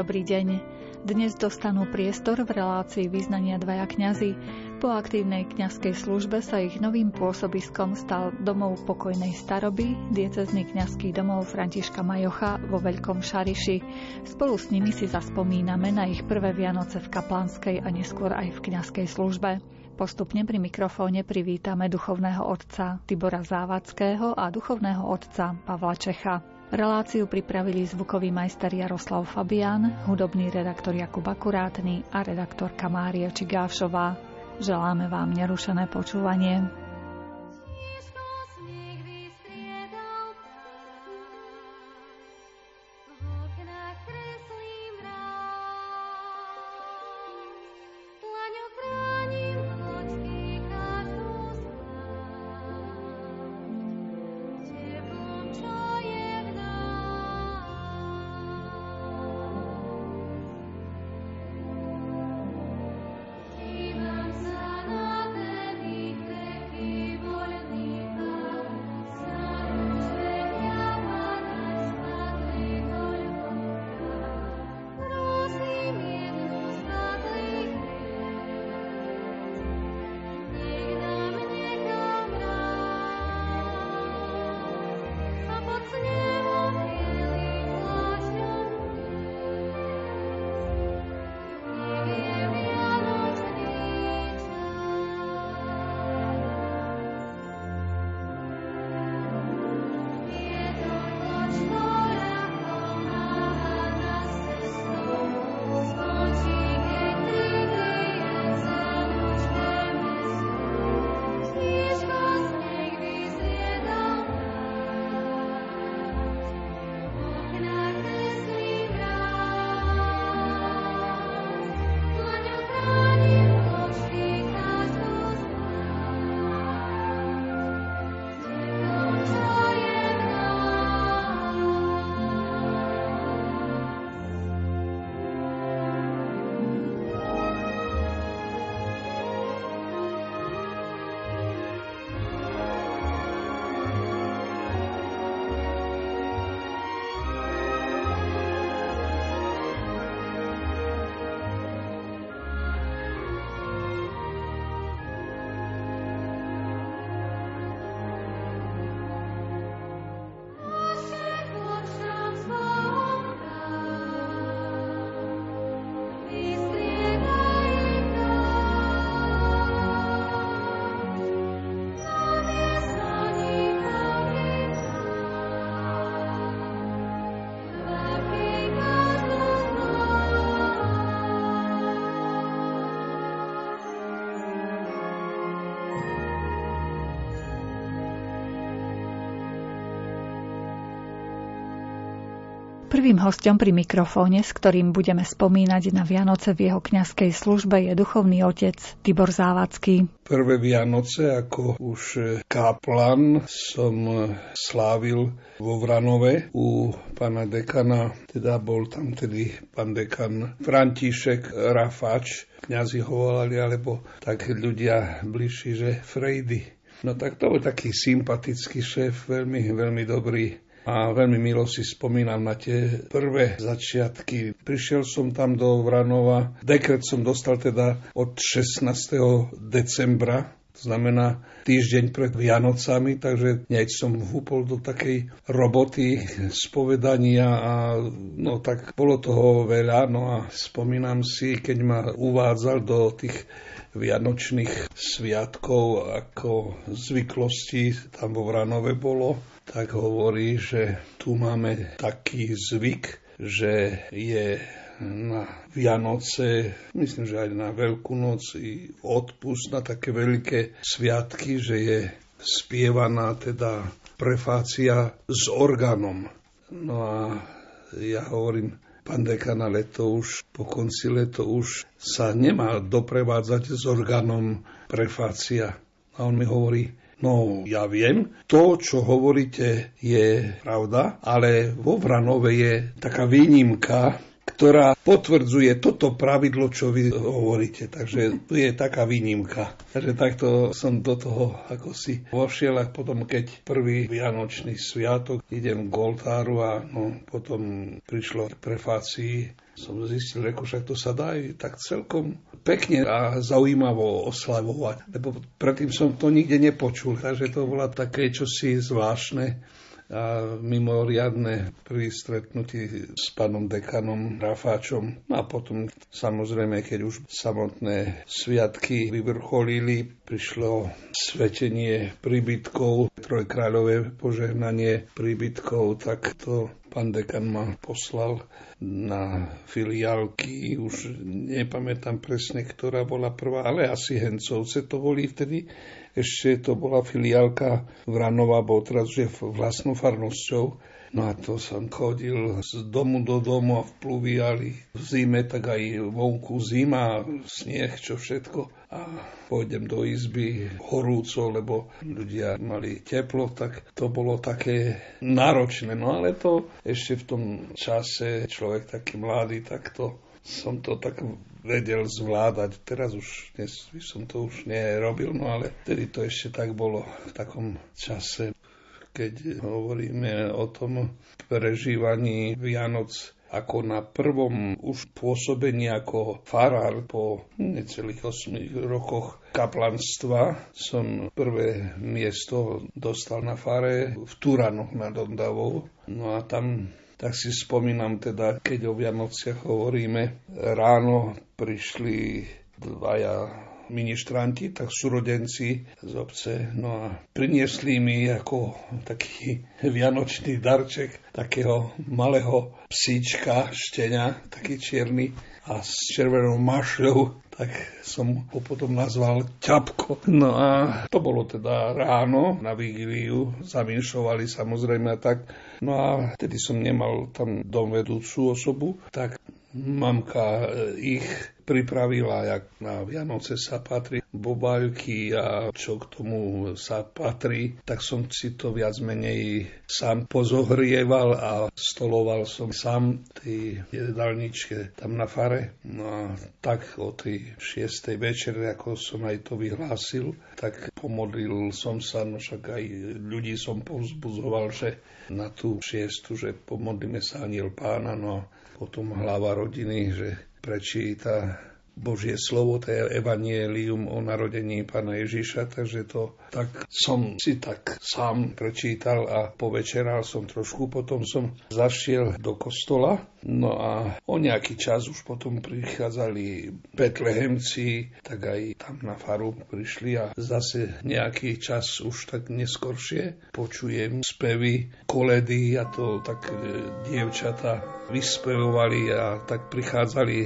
Dobrý deň. Dnes dostanú priestor v relácii význania dvaja kňazi. Po aktívnej kňazskej službe sa ich novým pôsobiskom stal domov pokojnej staroby, diecezný kňazský domov Františka Majocha vo Veľkom Šariši. Spolu s nimi si zaspomíname na ich prvé Vianoce v kaplanskej a neskôr aj v kňazskej službe. Postupne pri mikrofóne privítame duchovného otca Tibora Závackého a duchovného otca Pavla Čecha. Reláciu pripravili zvukový majster Jaroslav Fabian, hudobný redaktor Jakub Akurátny a redaktorka Mária Čigášová. Želáme vám nerušené počúvanie. Prvým hostom pri mikrofóne, s ktorým budeme spomínať na Vianoce v jeho kňazskej službe, je duchovný otec Tibor Závacký. Prvé Vianoce ako už kaplan som slávil vo Vranove u pána dekana, teda bol tam tedy pán dekan František Rafač, kňazi ho volali, alebo tak ľudia bližší, že Frejdy. No tak to bol taký sympatický šéf, veľmi, veľmi dobrý a veľmi milo si spomínam na tie prvé začiatky. Prišiel som tam do Vranova, dekret som dostal teda od 16. decembra to znamená týždeň pred Vianocami, takže hneď som vúpol do takej roboty spovedania a no tak bolo toho veľa. No a spomínam si, keď ma uvádzal do tých vianočných sviatkov ako zvyklosti tam vo Vranove bolo, tak hovorí, že tu máme taký zvyk, že je na Vianoce, myslím, že aj na Veľkú noc i odpust na také veľké sviatky, že je spievaná teda prefácia s orgánom. No a ja hovorím, pán dekan, ale to už po koncile to už sa nemá doprevádzať s orgánom prefácia. A on mi hovorí, No, ja viem, to, čo hovoríte, je pravda, ale vo Vranove je taká výnimka, ktorá potvrdzuje toto pravidlo, čo vy hovoríte. Takže tu je taká výnimka. Takže takto som do toho ako si vošiel a potom, keď prvý vianočný sviatok idem k oltáru a no, potom prišlo k prefácii som zistil, že však to sa dá aj tak celkom pekne a zaujímavo oslavovať, lebo predtým som to nikde nepočul, takže to bola také čosi zvláštne a mimoriadne pri stretnutí s pánom dekanom Rafáčom. No a potom samozrejme, keď už samotné sviatky vyvrcholili, prišlo svetenie príbytkov, trojkráľové požehnanie príbytkov, tak to pán dekan ma poslal na filiálky, už nepamätám presne, ktorá bola prvá, ale asi Hencovce to boli vtedy ešte to bola filiálka Vranova, bol teraz už vlastnou farnosťou. No a to som chodil z domu do domu a v pluviali v zime, tak aj vonku zima, snieh, čo všetko. A pôjdem do izby horúco, lebo ľudia mali teplo, tak to bolo také náročné. No ale to ešte v tom čase človek taký mladý, tak to som to tak vedel zvládať. Teraz už dnes by som to už nerobil, no ale vtedy to ešte tak bolo v takom čase, keď hovoríme o tom prežívaní Vianoc ako na prvom už pôsobení ako farár po necelých 8 rokoch kaplanstva som prvé miesto dostal na fare v Turanoch nad Ondavou. No a tam tak si spomínam teda, keď o Vianociach hovoríme, ráno prišli dvaja ministranti, tak súrodenci z obce, no a priniesli mi ako taký vianočný darček takého malého psíčka, štenia, taký čierny a s červenou mašľou, tak som ho potom nazval Ťapko. No a to bolo teda ráno na vigíliu, zavinšovali samozrejme a tak. No a vtedy som nemal tam domvedúcu osobu, tak mamka ich pripravila, jak na Vianoce sa patrí, bobajky a čo k tomu sa patrí, tak som si to viac menej sám pozohrieval a stoloval som sám tej jedálničke tam na fare. No a tak o tej šiestej večere, ako som aj to vyhlásil, tak pomodlil som sa, no však aj ľudí som povzbudzoval, že na tú šiestu, že pomodlíme sa aniel pána, no potom hlava rodiny, že prečíta Božie slovo, to je evanielium o narodení pána Ježiša, takže to tak som si tak sám prečítal a povečeral som trošku, potom som zašiel do kostola, no a o nejaký čas už potom prichádzali Betlehemci, tak aj tam na faru prišli a zase nejaký čas už tak neskoršie. Počujem spevy, koledy a to tak e, dievčata vyspevovali a tak prichádzali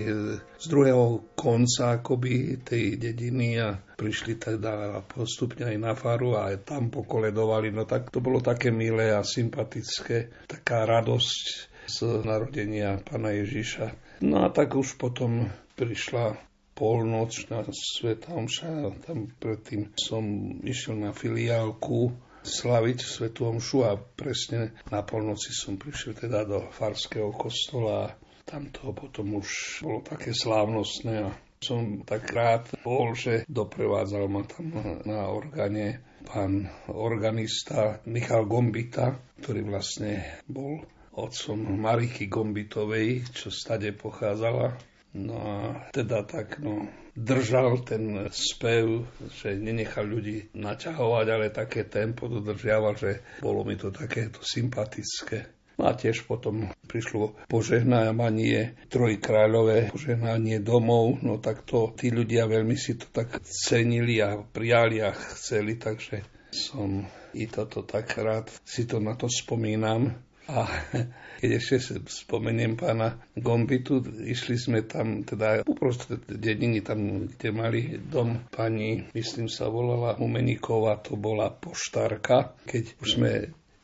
z druhého konca akoby tej dediny a prišli teda postupne aj na faru a aj tam pokoledovali. No tak to bolo také milé a sympatické, taká radosť z narodenia pána Ježiša. No a tak už potom prišla polnočná Sveta Omša, tam predtým som išiel na filiálku slaviť Svetu Omšu a presne na polnoci som prišiel teda do farského kostola tam to potom už bolo také slávnostné a som tak rád bol, že doprevádzal ma tam na orgáne pán organista Michal Gombita, ktorý vlastne bol otcom Mariky Gombitovej, čo stade pochádzala. No a teda tak, no, držal ten spev, že nenechal ľudí naťahovať, ale také tempo dodržiaval, že bolo mi to takéto sympatické. No a tiež potom prišlo požehnávanie trojkráľové, požehnanie domov, no tak to tí ľudia veľmi si to tak cenili a prijali a chceli, takže som i toto tak rád si to na to spomínam. A keď ešte spomeniem pána Gombitu, išli sme tam teda uprostred dediny, tam, kde mali dom pani, myslím sa volala Umeníková, to bola poštárka. Keď už sme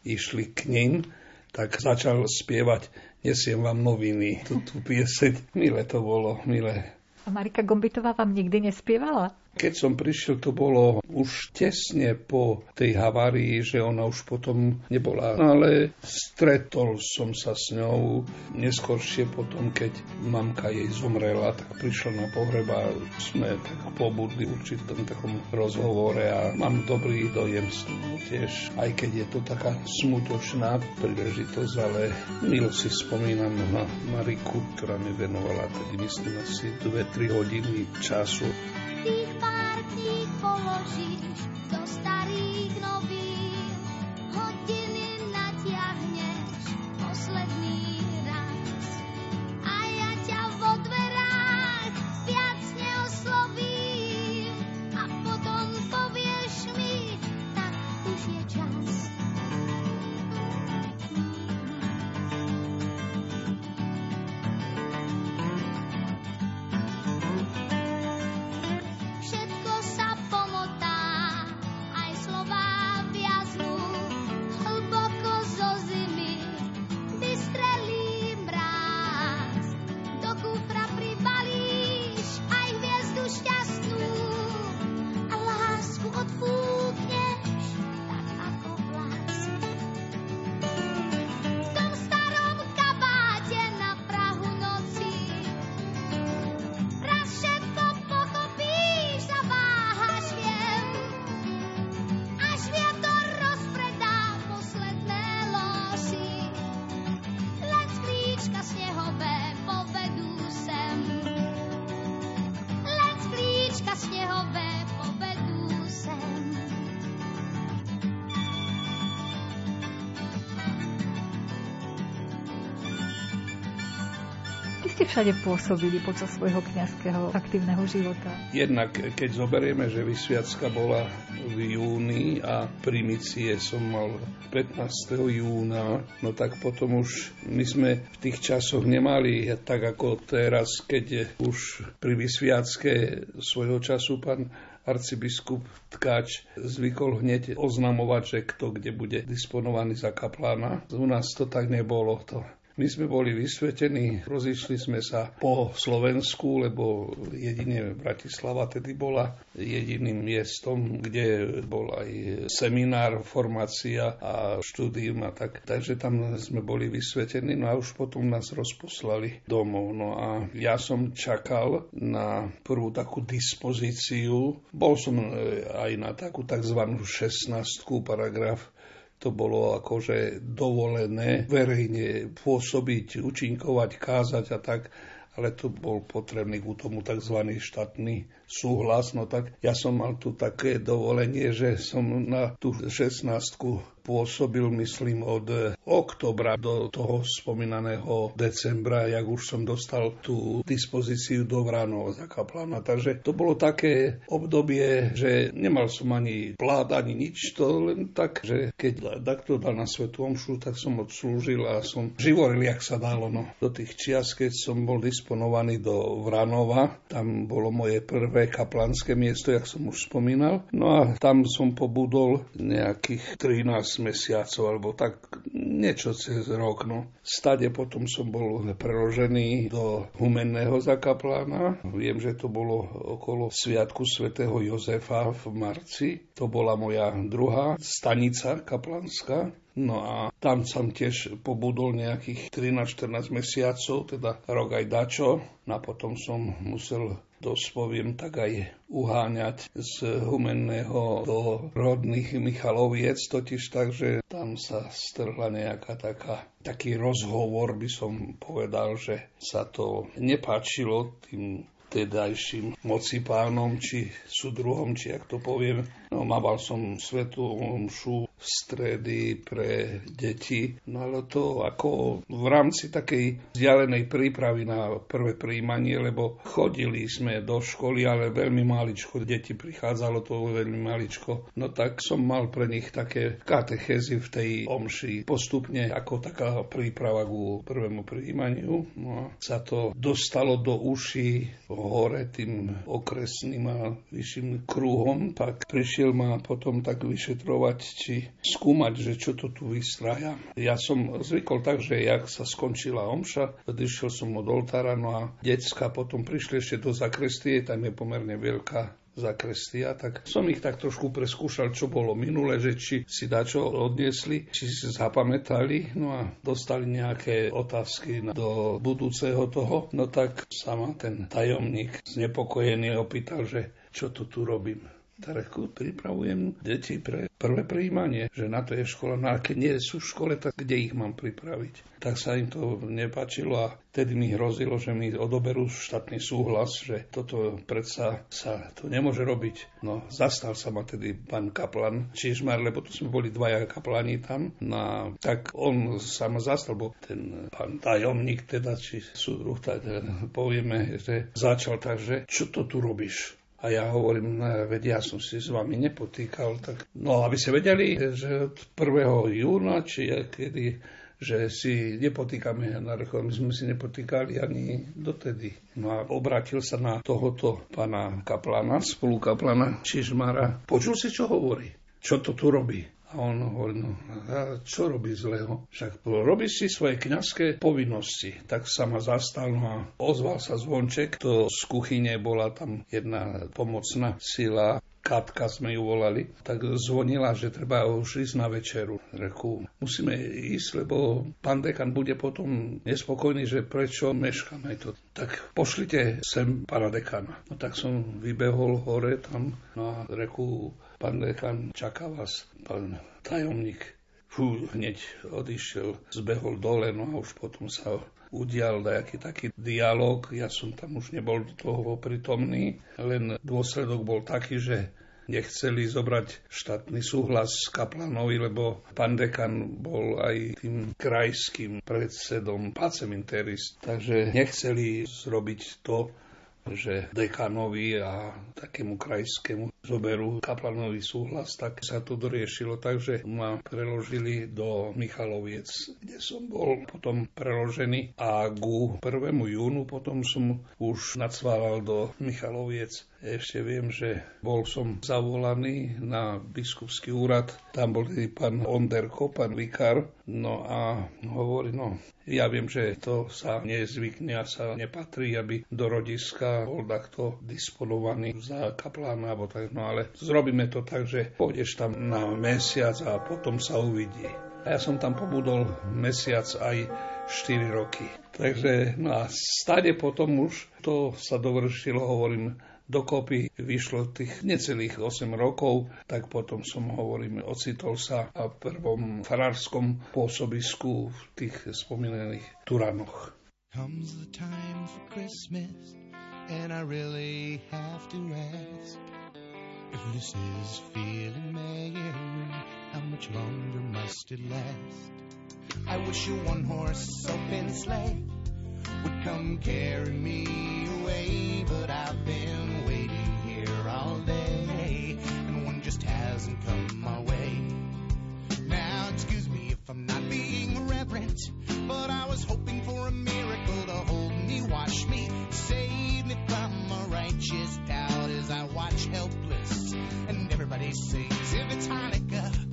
išli k ním, tak začal spievať Nesiem vám noviny, tú, tú pieseň. Milé to bolo, milé. A Marika Gombitová vám nikdy nespievala? Keď som prišiel, to bolo už tesne po tej havárii, že ona už potom nebola. Ale stretol som sa s ňou neskôršie potom, keď mamka jej zomrela, tak prišla na pohreb a sme tak pobudli v určitom takom rozhovore a mám dobrý dojem s ňou tiež, aj keď je to taká smutočná príležitosť, ale milo si spomínam na Mariku, ktorá mi venovala, tak myslím asi 2-3 hodiny času tých pár kníh položíš do starých nových. Hodiny natiahneš posledný ste všade pôsobili počas svojho kňazského aktívneho života. Jednak, keď zoberieme, že Vysviacka bola v júni a primicie som mal 15. júna, no tak potom už my sme v tých časoch nemali tak ako teraz, keď už pri Vysviacke svojho času pán arcibiskup Tkač zvykol hneď oznamovať, že kto kde bude disponovaný za kaplána. U nás to tak nebolo. To my sme boli vysvetení, rozišli sme sa po Slovensku, lebo jedine Bratislava tedy bola jediným miestom, kde bol aj seminár, formácia a štúdium a tak. Takže tam sme boli vysvetení, no a už potom nás rozposlali domov. No a ja som čakal na prvú takú dispozíciu. Bol som e, aj na takú tzv. 16 paragraf to bolo akože dovolené verejne pôsobiť, účinkovať, kázať a tak, ale tu bol potrebný ku tomu tzv. štátny súhlas, no tak ja som mal tu také dovolenie, že som na tú 16 pôsobil, myslím, od oktobra do toho spomínaného decembra, jak už som dostal tú dispozíciu do Vránova za kaplana. Takže to bolo také obdobie, že nemal som ani plát, ani nič, to len tak, že keď takto dal na svetu omšu, tak som odslúžil a som živoril, jak sa dalo. No. Do tých čias, keď som bol disponovaný do Vranova, tam bolo moje prvé kaplanské miesto, jak som už spomínal. No a tam som pobudol nejakých 13 mesiacov, alebo tak niečo cez rok. No. Stade potom som bol preložený do Humenného zakaplána. Viem, že to bolo okolo Sviatku svätého Jozefa v marci. To bola moja druhá stanica kaplanská. No a tam som tiež pobudol nejakých 13-14 mesiacov, teda rok aj dačo. No a potom som musel dosť poviem, tak aj uháňať z Humenného do rodných Michaloviec, totiž tak, že tam sa strhla nejaká taká, taký rozhovor, by som povedal, že sa to nepáčilo tým tedajším mocipánom, či súdruhom, či ak to poviem. No, mával som svetú omšu v stredy pre deti, no ale to ako v rámci takej vzdialenej prípravy na prvé príjmanie, lebo chodili sme do školy, ale veľmi maličko, deti prichádzalo to veľmi maličko, no tak som mal pre nich také katechézy v tej omši postupne ako taká príprava ku prvému príjmaniu. No a sa to dostalo do uší hore tým okresným a vyšším kruhom, tak prišiel ma potom tak vyšetrovať, či skúmať, že čo to tu vystrája. Ja som zvykol tak, že jak sa skončila omša, odišiel som od oltára, no a decka potom prišli ešte do zakrestie, tam je pomerne veľká zakreslia, tak som ich tak trošku preskúšal, čo bolo minule, že či si dačo odniesli, či si zapamätali, no a dostali nejaké otázky do budúceho toho, no tak sama ten tajomník znepokojený opýtal, že čo to tu robím reku, pripravujem deti pre prvé príjmanie, že na to je škola. No a keď nie sú v škole, tak kde ich mám pripraviť? Tak sa im to nepačilo a tedy mi hrozilo, že mi odoberú štátny súhlas, že toto predsa sa to nemôže robiť. No, zastal sa ma tedy pán kaplan Čižmar, lebo tu sme boli dvaja kaplani tam. No, tak on sa ma zastal, bo ten pán tajomník teda, či súdruh, tak povieme, že začal tak, že čo to tu robíš? A ja hovorím, veď ja som si s vami nepotýkal. Tak, no aby ste vedeli, že od 1. júna, či kedy, že si nepotýkame na reformy, sme si nepotýkali ani dotedy. No a obratil sa na tohoto pána kaplana, spolukaplana Čižmara. Počul si, čo hovorí? Čo to tu robí? A on hovorí, no čo robí zlého? Však robí si svoje kňazské povinnosti. Tak sa ma zastal no a ozval sa zvonček. To z kuchyne bola tam jedna pomocná sila Katka sme ju volali, tak zvonila, že treba už ísť na večeru. Reku, musíme ísť, lebo pán dekan bude potom nespokojný, že prečo meškáme to. Tak pošlite sem pána dekana. No tak som vybehol hore tam, no a reku, pán dekan, čaká vás, pán tajomník. Fú, hneď odišiel, zbehol dole, no a už potom sa udial nejaký taký dialog. Ja som tam už nebol toho prítomný, len dôsledok bol taký, že nechceli zobrať štátny súhlas kaplanovi, lebo pán dekan bol aj tým krajským predsedom Pacem Interis, takže nechceli zrobiť to, že dekanovi a takému krajskému zoberú kaplanovi súhlas, tak sa to doriešilo. Takže ma preložili do Michaloviec, kde som bol potom preložený a ku 1. júnu potom som už nacválal do Michaloviec. Ešte viem, že bol som zavolaný na biskupský úrad. Tam bol pán Onderko, pán vikár. No a hovorí, no ja viem, že to sa nezvykne a sa nepatrí, aby do rodiska bol takto disponovaný za kaplána, alebo tak, no ale zrobíme to tak, že pôjdeš tam na mesiac a potom sa uvidí. A ja som tam pobudol mesiac aj 4 roky. Takže, no a stade potom už to sa dovršilo, hovorím, dokopy vyšlo tých necelých 8 rokov, tak potom som, hovorím, ocitol sa v prvom farárskom pôsobisku v tých spomínaných Turanoch. Comes the time for Christmas and I really have to ask if this is feeling Merry, how much longer must it last? I wish you one horse open sleigh would come carry me away, but I've been hasn't come my way. Now, excuse me if I'm not being irreverent, but I was hoping for a miracle to hold me, wash me, save me from a righteous doubt as I watch helpless, and everybody sings if it's Hanukkah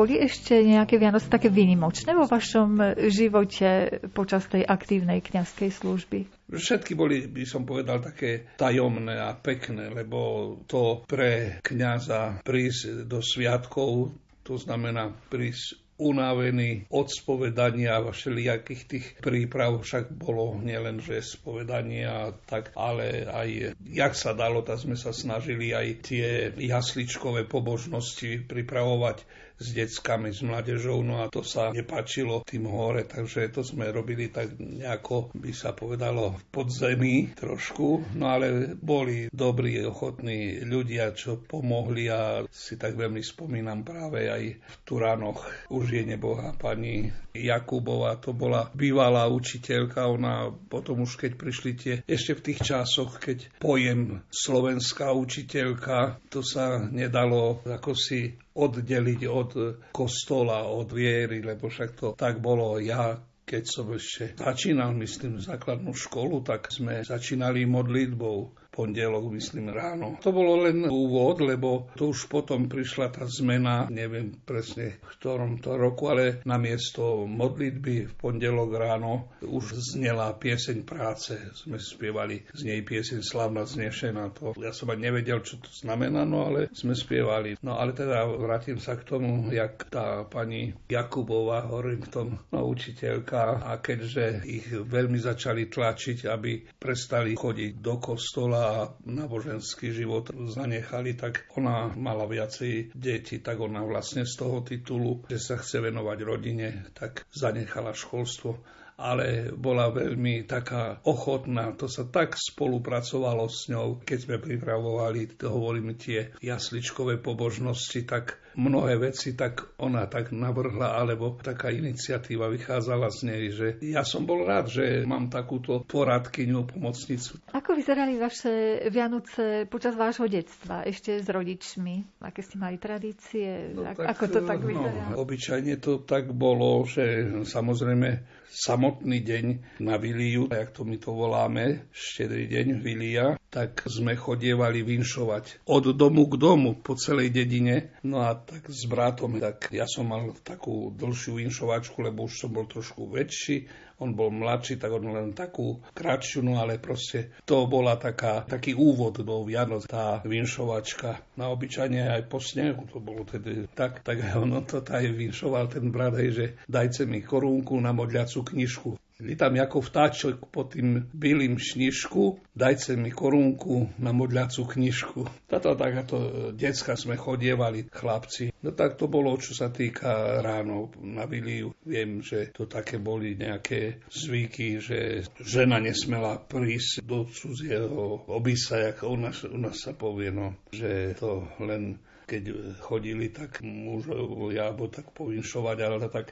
Boli ešte nejaké Vianoce také výnimočné vo vašom živote počas tej aktívnej kňazskej služby? Všetky boli, by som povedal, také tajomné a pekné, lebo to pre kňaza prísť do sviatkov, to znamená prísť unavený od spovedania a všelijakých tých príprav, však bolo nielen, že spovedanie a tak, ale aj jak sa dalo, tak sme sa snažili aj tie jasličkové pobožnosti pripravovať s deckami, s mladežou, no a to sa nepačilo tým hore, takže to sme robili tak nejako, by sa povedalo, v podzemí trošku, no ale boli dobrí, ochotní ľudia, čo pomohli a si tak veľmi spomínam práve aj v Turánoch už je neboha pani Jakubová, to bola bývalá učiteľka, ona potom už keď prišli tie, ešte v tých časoch, keď pojem slovenská učiteľka, to sa nedalo ako si oddeliť od kostola, od viery, lebo však to tak bolo. Ja, keď som ešte začínal, myslím, základnú školu, tak sme začínali modlitbou pondelok, myslím, ráno. To bolo len úvod, lebo to už potom prišla tá zmena, neviem presne v ktorom to roku, ale namiesto modlitby v pondelok ráno už znela pieseň práce. Sme spievali z nej pieseň Slavna znešená. To, ja som ani nevedel, čo to znamená, no ale sme spievali. No ale teda vrátim sa k tomu, jak tá pani Jakubová, hovorím v tom, no, učiteľka, a keďže ich veľmi začali tlačiť, aby prestali chodiť do kostola a náboženský život zanechali, tak ona mala viacej detí, tak ona vlastne z toho titulu, že sa chce venovať rodine, tak zanechala školstvo ale bola veľmi taká ochotná. To sa tak spolupracovalo s ňou, keď sme pripravovali, hovorím, tie jasličkové pobožnosti, tak mnohé veci tak ona tak navrhla, alebo taká iniciatíva vychádzala z nej, že ja som bol rád, že mám takúto poradkyňu, pomocnicu. Ako vyzerali vaše Vianoce počas vášho detstva, ešte s rodičmi? Aké ste mali tradície? No, tak, ako to tak vyzeralo? No, obyčajne to tak bolo, že samozrejme samotný deň na Viliu, jak to my to voláme, štedrý deň Vilia, tak sme chodievali vinšovať od domu k domu po celej dedine. No a tak s bratom, tak ja som mal takú dlhšiu vinšovačku, lebo už som bol trošku väčší, on bol mladší, tak on len takú kratšiu, no ale proste to bola taká, taký úvod do Vianoc, tá vinšovačka. Na obyčajne aj po snehu to bolo tedy tak, tak on to aj vinšoval ten brat, hej, že dajte mi korúnku na modľacu knižku. Vítam ako vtáčok pod tým bylým šnižku, dajte mi korunku na modľacú knižku. Tato takáto e, decka sme chodievali, chlapci. No tak to bolo, čo sa týka ráno na Viliu. Viem, že to také boli nejaké zvyky, že žena nesmela prísť do cudzieho obysa, ako u nás, u nás sa povie, no, že to len keď chodili tak mužovia, alebo tak povinšovať, ale tak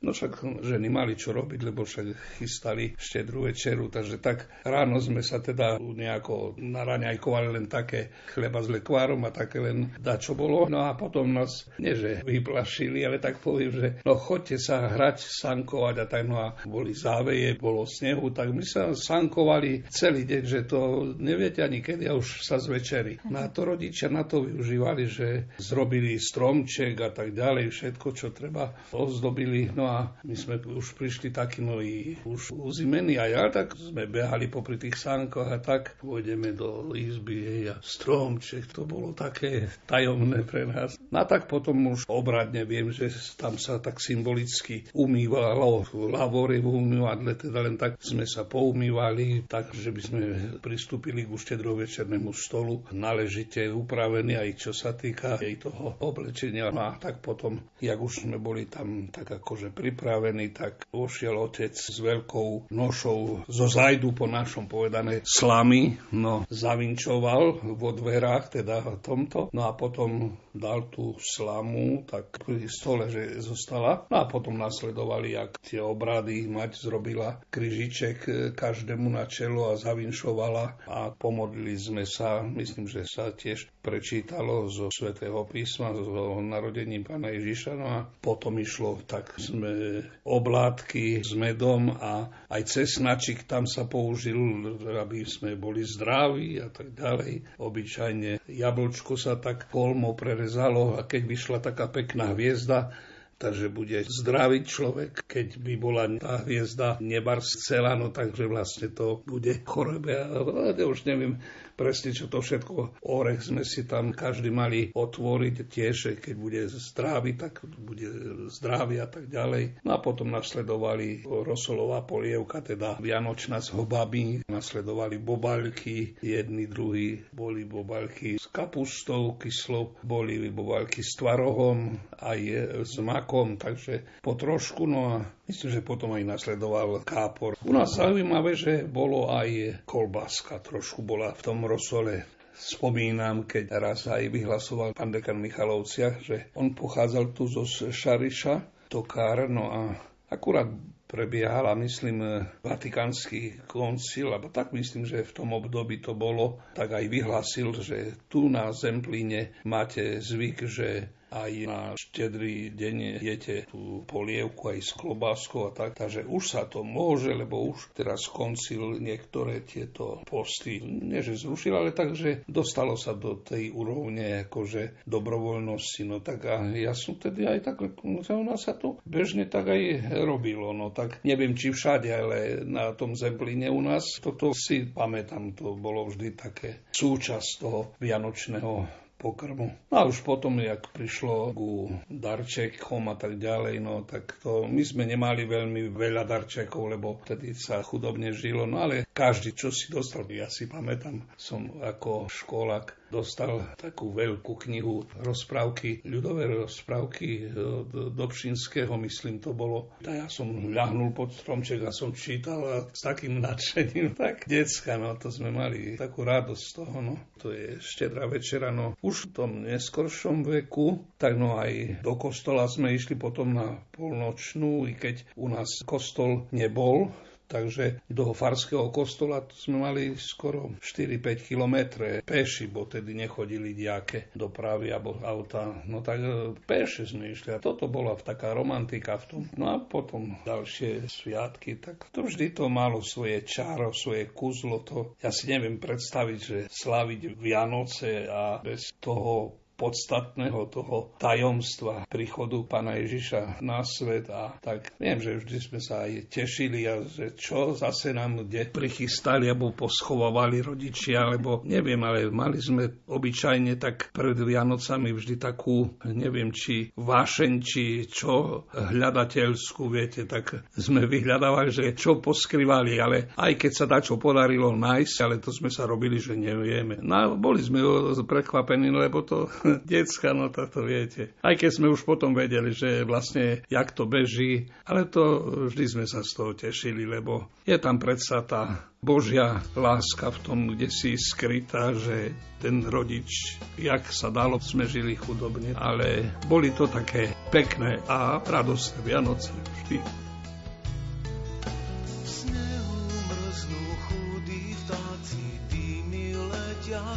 No však ženy mali čo robiť, lebo však chystali štedrú večeru, takže tak ráno sme sa teda nejako naraňajkovali len také chleba s lekvárom a také len da čo bolo. No a potom nás, nie že vyplašili, ale tak poviem, že no chodte sa hrať, sankovať a tak, no a boli záveje, bolo snehu, tak my sa sankovali celý deň, že to neviete ani kedy a už sa zvečeri. No a to rodičia na to využívali, že zrobili stromček a tak ďalej, všetko, čo treba, ozdobili. No a my sme už prišli takí noví, už uzimení a ja, tak sme behali popri tých sánkoch a tak pôjdeme do izby hej, a stromček, to bolo také tajomné pre nás. No a tak potom už obradne viem, že tam sa tak symbolicky umývalo lavore v umývadle, teda len tak sme sa poumývali, tak, že by sme pristúpili k štedrovečernému stolu, náležite upravený aj čo sa týka aj toho oblečenia. No a tak potom, jak už sme boli tam tak akože pripravený, tak vošiel otec s veľkou nošou zo zajdu po našom povedané slamy, no zavinčoval vo dverách, teda tomto, no a potom dal tú slamu, tak pri stole, že zostala. No a potom nasledovali, jak tie obrady mať zrobila kryžiček e, každému na čelo a zavinšovala a pomodlili sme sa, myslím, že sa tiež prečítalo zo svätého písma, zo narodení pána Ježiša, no a potom išlo, tak sme oblátky s medom a aj cesnačik tam sa použil, aby sme boli zdraví a tak ďalej. Obyčajne jablčko sa tak kolmo pre prerezalo a keď vyšla taká pekná hviezda, takže bude zdravý človek. Keď by bola tá hviezda nebarscela, no takže vlastne to bude chorobe. Ja už neviem presne, čo to všetko. Orech sme si tam každý mali otvoriť tiež, keď bude zdravý, tak bude zdravý a tak ďalej. No a potom nasledovali rosolová polievka, teda vianočná s hobami, nasledovali bobalky, jedni, druhí boli bobalky s kapustou kyslou, boli bobalky s tvarohom, aj s makom, takže po trošku, no a myslím, že potom aj nasledoval kápor. U nás zaujímavé, že bolo aj kolbáska, trošku bola v tom rosole spomínam, keď raz aj vyhlasoval pán dekan Michalovciach, že on pochádzal tu zo Šariša, Tokár, no a akurát prebiehala, myslím, Vatikánsky koncil, alebo tak myslím, že v tom období to bolo, tak aj vyhlásil, že tu na Zemplíne máte zvyk, že aj na štedrý deň jete tú polievku aj s klobáskou a tak. Takže už sa to môže, lebo už teraz koncil niektoré tieto posty, nie že zrušil, ale takže dostalo sa do tej úrovne akože dobrovoľnosti. No tak a ja som tedy aj tak, no, u sa to bežne tak aj robilo. No tak neviem, či všade, ale na tom Zemplíne u nás toto si pamätám, to bolo vždy také súčasť toho vianočného pokrmu. No a už potom, jak prišlo ku darčekom a tak ďalej, no tak to my sme nemali veľmi veľa darčekov, lebo vtedy sa chudobne žilo, no ale každý, čo si dostal, ja si pamätám, som ako školák dostal takú veľkú knihu rozprávky, ľudové rozprávky od Dobšinského, myslím to bolo. A ja som ľahnul pod stromček a som čítal a s takým nadšením, tak decka, no to sme mali takú radosť z toho, no. To je štedrá večera, no. Už v tom neskoršom veku, tak no aj do kostola sme išli potom na polnočnú, i keď u nás kostol nebol, Takže do farského kostola sme mali skoro 4-5 kilometre peši, bo tedy nechodili diake dopravy alebo auta. No tak e, peši sme išli a toto bola taká romantika v tom. No a potom ďalšie sviatky, tak to vždy to malo svoje čaro, svoje kuzlo. To ja si neviem predstaviť, že slaviť Vianoce a bez toho podstatného toho tajomstva príchodu Pána Ježiša na svet a tak viem, že vždy sme sa aj tešili a že čo zase nám kde prichystali alebo poschovávali rodičia, alebo neviem, ale mali sme obyčajne tak pred Vianocami vždy takú, neviem, či vášeň, či čo hľadateľskú, viete, tak sme vyhľadávali, že čo poskrývali, ale aj keď sa čo podarilo nájsť, ale to sme sa robili, že nevieme. No boli sme prekvapení, lebo to decka, no to viete. Aj keď sme už potom vedeli, že vlastne jak to beží, ale to vždy sme sa z toho tešili, lebo je tam predsa tá Božia láska v tom, kde si skrytá, že ten rodič, jak sa dalo, sme žili chudobne, ale boli to také pekné a radostné Vianoce vždy.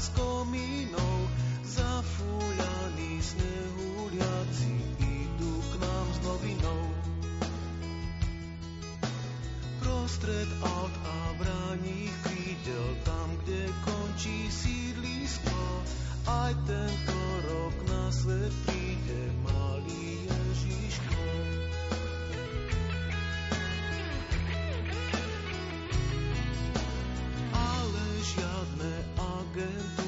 z komínov Prostred aut a bráních krídel, tam, kde končí sídlisko, aj tento rok na svet príde malý Ježiško. Ale žiadne agentúry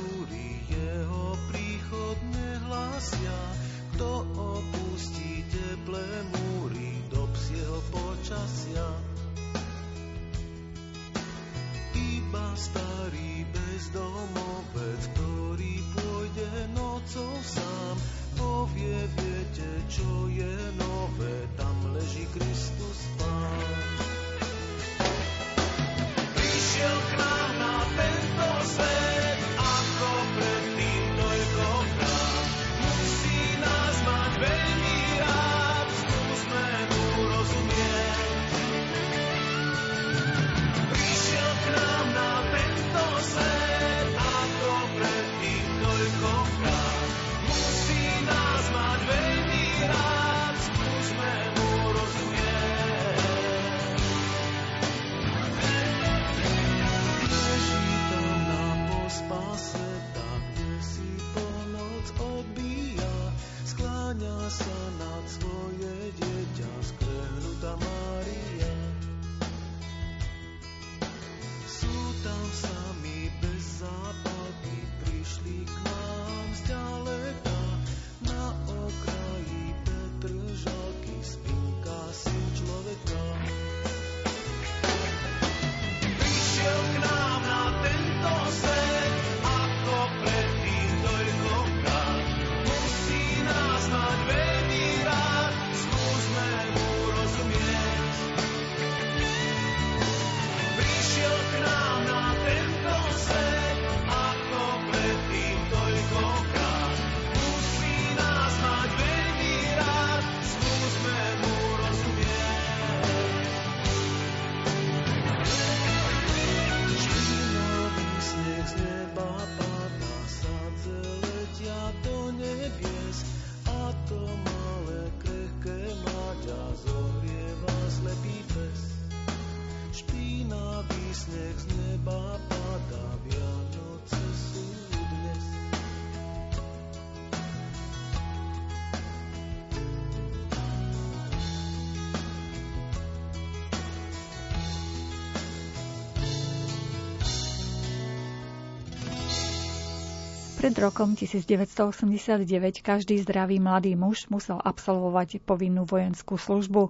Pred rokom 1989 každý zdravý mladý muž musel absolvovať povinnú vojenskú službu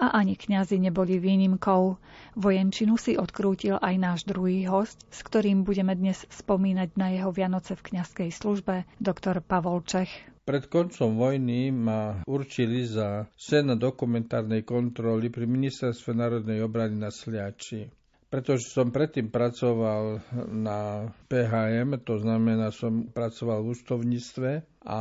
a ani kňazi neboli výnimkou. Vojenčinu si odkrútil aj náš druhý host, s ktorým budeme dnes spomínať na jeho Vianoce v kňazskej službe, doktor Pavol Čech. Pred koncom vojny ma určili za sena dokumentárnej kontroly pri Ministerstve národnej obrany na Sliači. Pretože som predtým pracoval na PHM, to znamená, som pracoval v účtovníctve a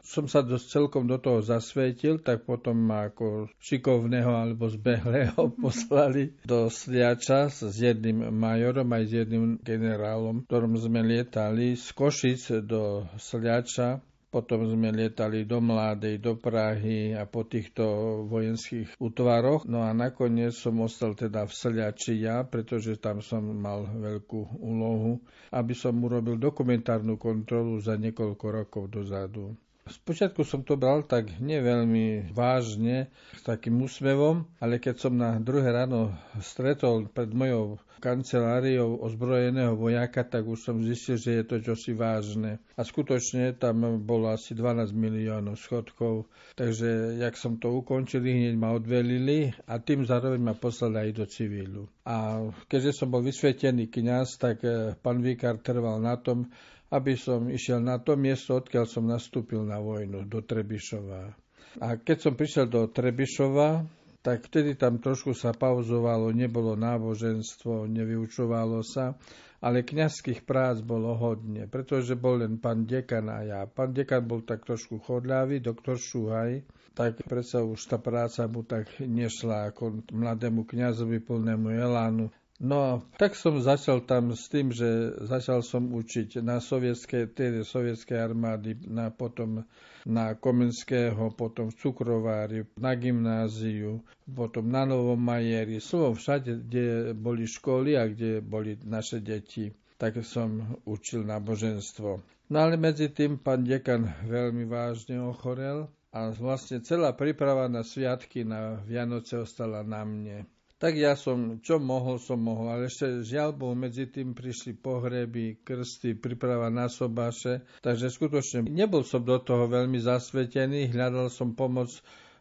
som sa dosť celkom do toho zasvetil, tak potom ma ako šikovného alebo zbehlého poslali do Sliača s jedným majorom aj s jedným generálom, ktorom sme lietali z Košic do Sliača potom sme lietali do Mládej, do Prahy a po týchto vojenských útvaroch. No a nakoniec som ostal teda v Sliači ja, pretože tam som mal veľkú úlohu, aby som urobil dokumentárnu kontrolu za niekoľko rokov dozadu. Spočiatku som to bral tak neveľmi vážne, s takým úsmevom, ale keď som na druhé ráno stretol pred mojou kanceláriou ozbrojeného vojaka, tak už som zistil, že je to čosi vážne. A skutočne tam bolo asi 12 miliónov schodkov, takže jak som to ukončil, hneď ma odvelili a tým zároveň ma poslali aj do civilu. A keďže som bol vysvetený kňaz, tak eh, pán Vikár trval na tom, aby som išiel na to miesto, odkiaľ som nastúpil na vojnu, do Trebišova. A keď som prišiel do Trebišova, tak vtedy tam trošku sa pauzovalo, nebolo náboženstvo, nevyučovalo sa, ale kňazských prác bolo hodne, pretože bol len pán dekan a ja. Pán dekan bol tak trošku chodľavý, doktor Šuhaj, tak predsa už tá práca mu tak nešla ako mladému kňazovi plnému elánu. No, tak som začal tam s tým, že začal som učiť na sovietskej, tedy sovietskej armády, na potom na Komenského, potom v Cukrovári, na gymnáziu, potom na Novom Majeri, slovo všade, kde boli školy a kde boli naše deti, tak som učil náboženstvo. No ale medzi tým pán dekan veľmi vážne ochorel a vlastne celá príprava na sviatky na Vianoce ostala na mne. Tak ja som, čo mohol, som mohol, ale ešte žiaľ bol, medzi tým prišli pohreby, krsty, príprava na sobáše, takže skutočne nebol som do toho veľmi zasvetený, hľadal som pomoc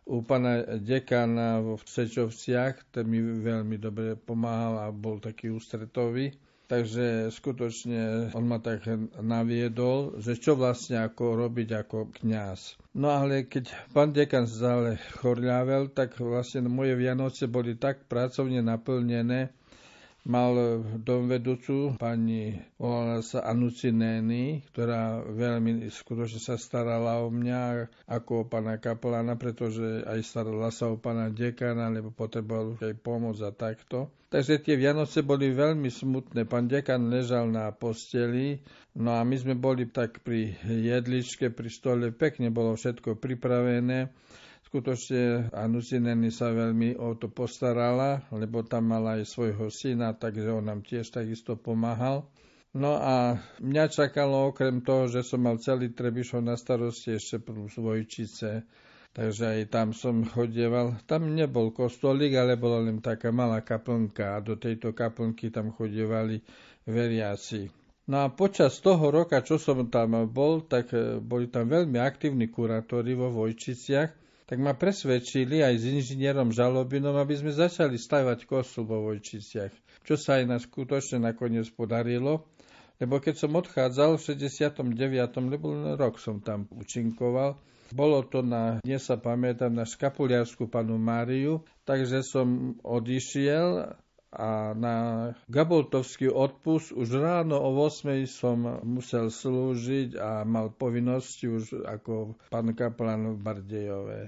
u pana dekana v Sečovciach, ten mi veľmi dobre pomáhal a bol taký ústretový. Takže skutočne on ma tak naviedol, že čo vlastne ako robiť ako kňaz. No ale keď pán dekan zále chorľavel, tak vlastne moje Vianoce boli tak pracovne naplnené, mal domvedúcu pani, volala sa Anucinény, ktorá veľmi skutočne sa starala o mňa ako o pána kaplana, pretože aj starala sa o pána dekana, lebo potreboval aj pomoc a takto. Takže tie Vianoce boli veľmi smutné. Pán dekan ležal na posteli, no a my sme boli tak pri jedličke, pri stole, pekne bolo všetko pripravené skutočne Anusineny sa veľmi o to postarala, lebo tam mala aj svojho syna, takže on nám tiež takisto pomáhal. No a mňa čakalo okrem toho, že som mal celý Trebišov na starosti ešte plus Vojčice, takže aj tam som chodieval. Tam nebol kostolík, ale bola len taká malá kaplnka a do tejto kaplnky tam chodievali veriaci. No a počas toho roka, čo som tam bol, tak e, boli tam veľmi aktívni kurátori vo Vojčiciach, tak ma presvedčili aj s inžinierom Žalobinom, aby sme začali stavať kostol vo Vojčiciach, čo sa aj na skutočne nakoniec podarilo. Lebo keď som odchádzal v 69. lebo len rok som tam učinkoval, bolo to na, dnes sa pamätám, na škapuliarsku panu Máriu, takže som odišiel a na Gaboltovský odpust už ráno o 8 som musel slúžiť a mal povinnosti už ako pán kaplan v Bardejové.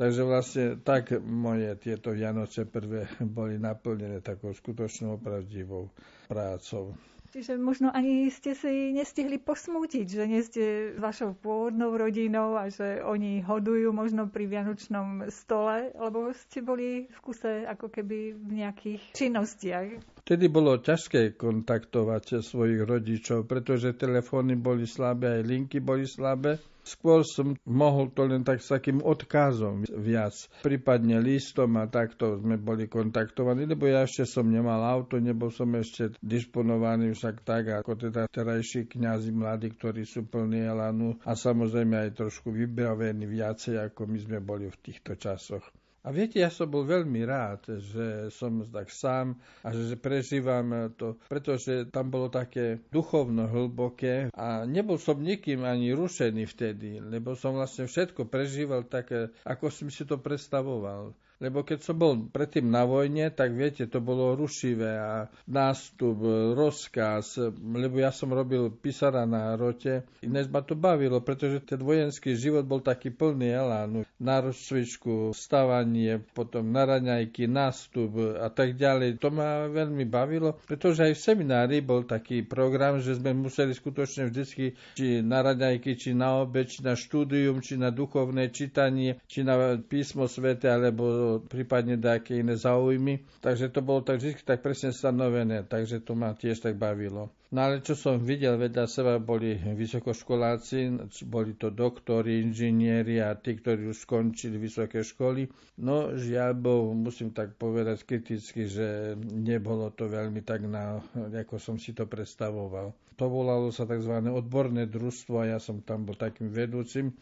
Takže vlastne tak moje tieto Vianoce prvé boli naplnené takou skutočnou pravdivou prácou. Čiže možno ani ste si nestihli posmútiť, že nie ste vašou pôvodnou rodinou a že oni hodujú možno pri vianočnom stole, lebo ste boli v kuse ako keby v nejakých činnostiach. Vtedy bolo ťažké kontaktovať svojich rodičov, pretože telefóny boli slabé, aj linky boli slabé. Skôr som mohol to len tak s takým odkazom viac, prípadne listom a takto sme boli kontaktovaní, lebo ja ešte som nemal auto, nebol som ešte disponovaný však tak, ako teda terajší kňazi mladí, ktorí sú plní elanu a samozrejme aj trošku vybavení viacej, ako my sme boli v týchto časoch. A viete, ja som bol veľmi rád, že som tak sám a že prežívam to, pretože tam bolo také duchovno hlboké a nebol som nikým ani rušený vtedy, lebo som vlastne všetko prežíval také, ako som si to predstavoval lebo keď som bol predtým na vojne, tak viete, to bolo rušivé a nástup, rozkaz, lebo ja som robil písara na rote. Inéž ma to bavilo, pretože ten vojenský život bol taký plný elánu. Na rozcvičku, stavanie, potom na raňajky, nástup a tak ďalej. To ma veľmi bavilo, pretože aj v seminári bol taký program, že sme museli skutočne vždycky či na raňajky, či na obe, či na štúdium, či na duchovné čítanie, či na písmo svete, alebo prípadne nejaké iné záujmy. Takže to bolo tak vždy tak presne stanovené, takže to ma tiež tak bavilo. No ale čo som videl, vedľa seba boli vysokoškoláci, boli to doktori, inžinieri a tí, ktorí už skončili vysoké školy. No žiaľ Bohu, musím tak povedať kriticky, že nebolo to veľmi tak, na, ako som si to predstavoval. To volalo sa tzv. odborné družstvo a ja som tam bol takým vedúcim,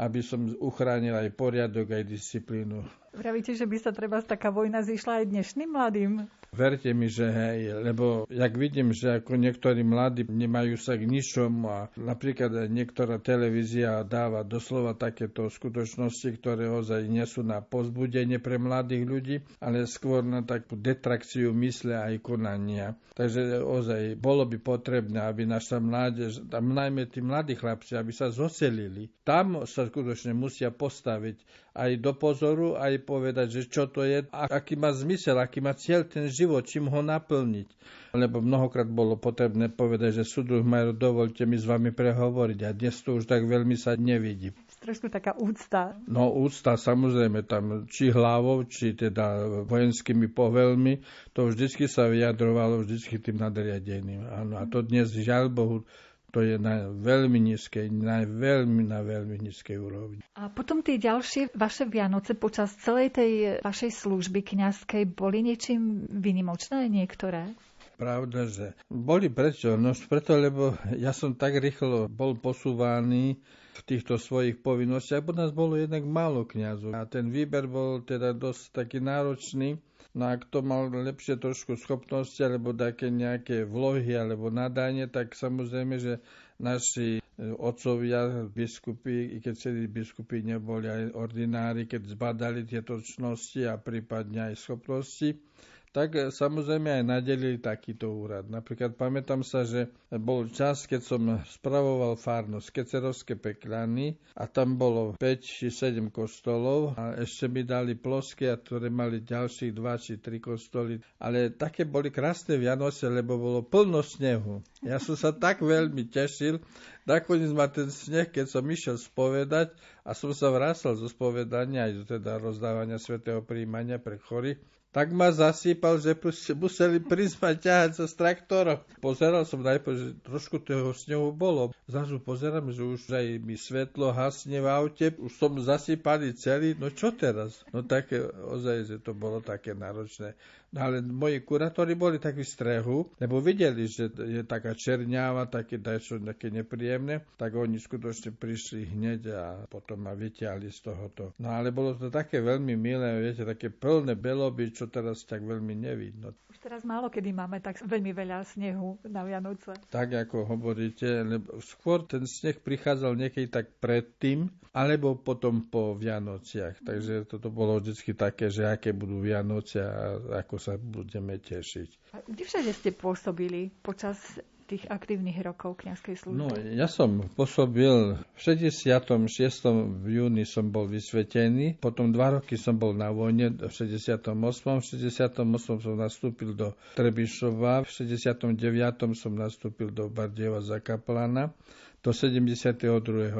aby som uchránil aj poriadok, aj disciplínu. Vravíte, že by sa treba taká vojna zišla aj dnešným mladým? Verte mi, že hej, lebo jak vidím, že ako niektorí mladí nemajú sa k ničomu a napríklad niektorá televízia dáva doslova takéto skutočnosti, ktoré ozaj nie sú na pozbudenie pre mladých ľudí, ale skôr na takú detrakciu mysle aj konania. Takže ozaj bolo by potrebné, aby naša mládež, tam najmä tí mladí chlapci, aby sa zoselili. Tam sa skutočne musia postaviť aj do pozoru, aj povedať, že čo to je, aký má zmysel, aký má cieľ ten život, čím ho naplniť. Lebo mnohokrát bolo potrebné povedať, že súdruh Majer, dovolte mi s vami prehovoriť a dnes to už tak veľmi sa nevidí. Trošku taká úcta. No úcta samozrejme tam, či hlavou, či teda vojenskými povelmi, to vždycky sa vyjadrovalo vždycky tým nadriadeným. Áno, a to dnes, žiaľ Bohu, to je na veľmi nízkej, na veľmi, na veľmi nízkej úrovni. A potom tie ďalšie vaše Vianoce počas celej tej vašej služby kňazskej boli niečím vynimočné niektoré? Pravda, že boli prečo? No preto, lebo ja som tak rýchlo bol posúvaný v týchto svojich povinnostiach, bo nás bolo jednak málo kňazov. A ten výber bol teda dosť taký náročný. No a kto mal lepšie trošku schopnosti alebo také nejaké vlohy alebo nadanie, tak samozrejme, že naši e, otcovia, biskupy, i keď celí biskupy neboli aj ordinári, keď zbadali tieto čnosti a prípadne aj schopnosti, tak e, samozrejme aj nadelili takýto úrad. Napríklad pamätám sa, že bol čas, keď som spravoval farnosť Kecerovské pekľany a tam bolo 5 či 7 kostolov a ešte mi dali plosky, a ktoré mali ďalších 2 či 3 kostoly. Ale také boli krásne Vianoce, lebo bolo plno snehu. Ja som sa tak veľmi tešil, nakoniec ma ten sneh, keď som išiel spovedať a som sa vrásal zo spovedania aj teda rozdávania svetého príjmania pre chory, tak ma zasýpal, že museli prísť ťahať sa s traktorom. Pozeral som najprv, že trošku toho snehu bolo. Zrazu pozerám, že už aj mi svetlo hasne v aute, už som zasýpaný celý, no čo teraz? No také, ozaj, že to bolo také náročné. Ale moji kurátori boli takí v strehu, lebo videli, že je taká čerňáva, také dačo, také nepríjemné, tak oni skutočne prišli hneď a potom ma vyťahli z tohoto. No ale bolo to také veľmi milé, viete, také plné beloby, čo teraz tak veľmi nevidno. Už teraz málo kedy máme tak veľmi veľa snehu na Vianoce. Tak ako hovoríte, lebo skôr ten sneh prichádzal niekedy tak predtým, alebo potom po Vianociach. Takže toto bolo vždy také, že aké budú Vianoce a ako sa budeme tešiť. A kde všade ste pôsobili počas tých aktívnych rokov kňazskej služby? No, ja som pôsobil v 66. v júni som bol vysvetený, potom dva roky som bol na vojne v 68. V 68. som nastúpil do Trebišova, v 69. som nastúpil do Bardieva za kaplana do 72.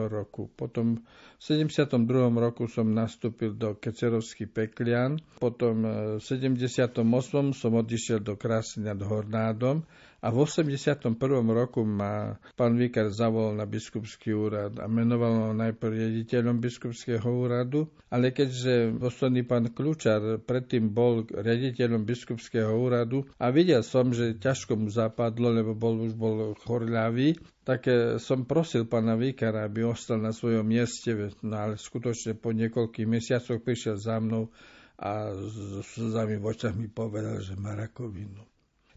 roku. Potom v 72. roku som nastúpil do Kecerovský Peklian, potom v 78. som odišiel do Krásy nad Hornádom a v 81. roku ma pán Vikar zavolal na biskupský úrad a menoval ho najprv riaditeľom biskupského úradu, ale keďže posledný pán Kľúčar predtým bol riaditeľom biskupského úradu a videl som, že ťažko mu zapadlo, lebo bol, už bol chorľavý, tak eh, som prosil pána Vikara, aby ostal na svojom mieste, no ale skutočne po niekoľkých mesiacoch prišiel za mnou a s slzami v očach mi povedal, že má rakovinu.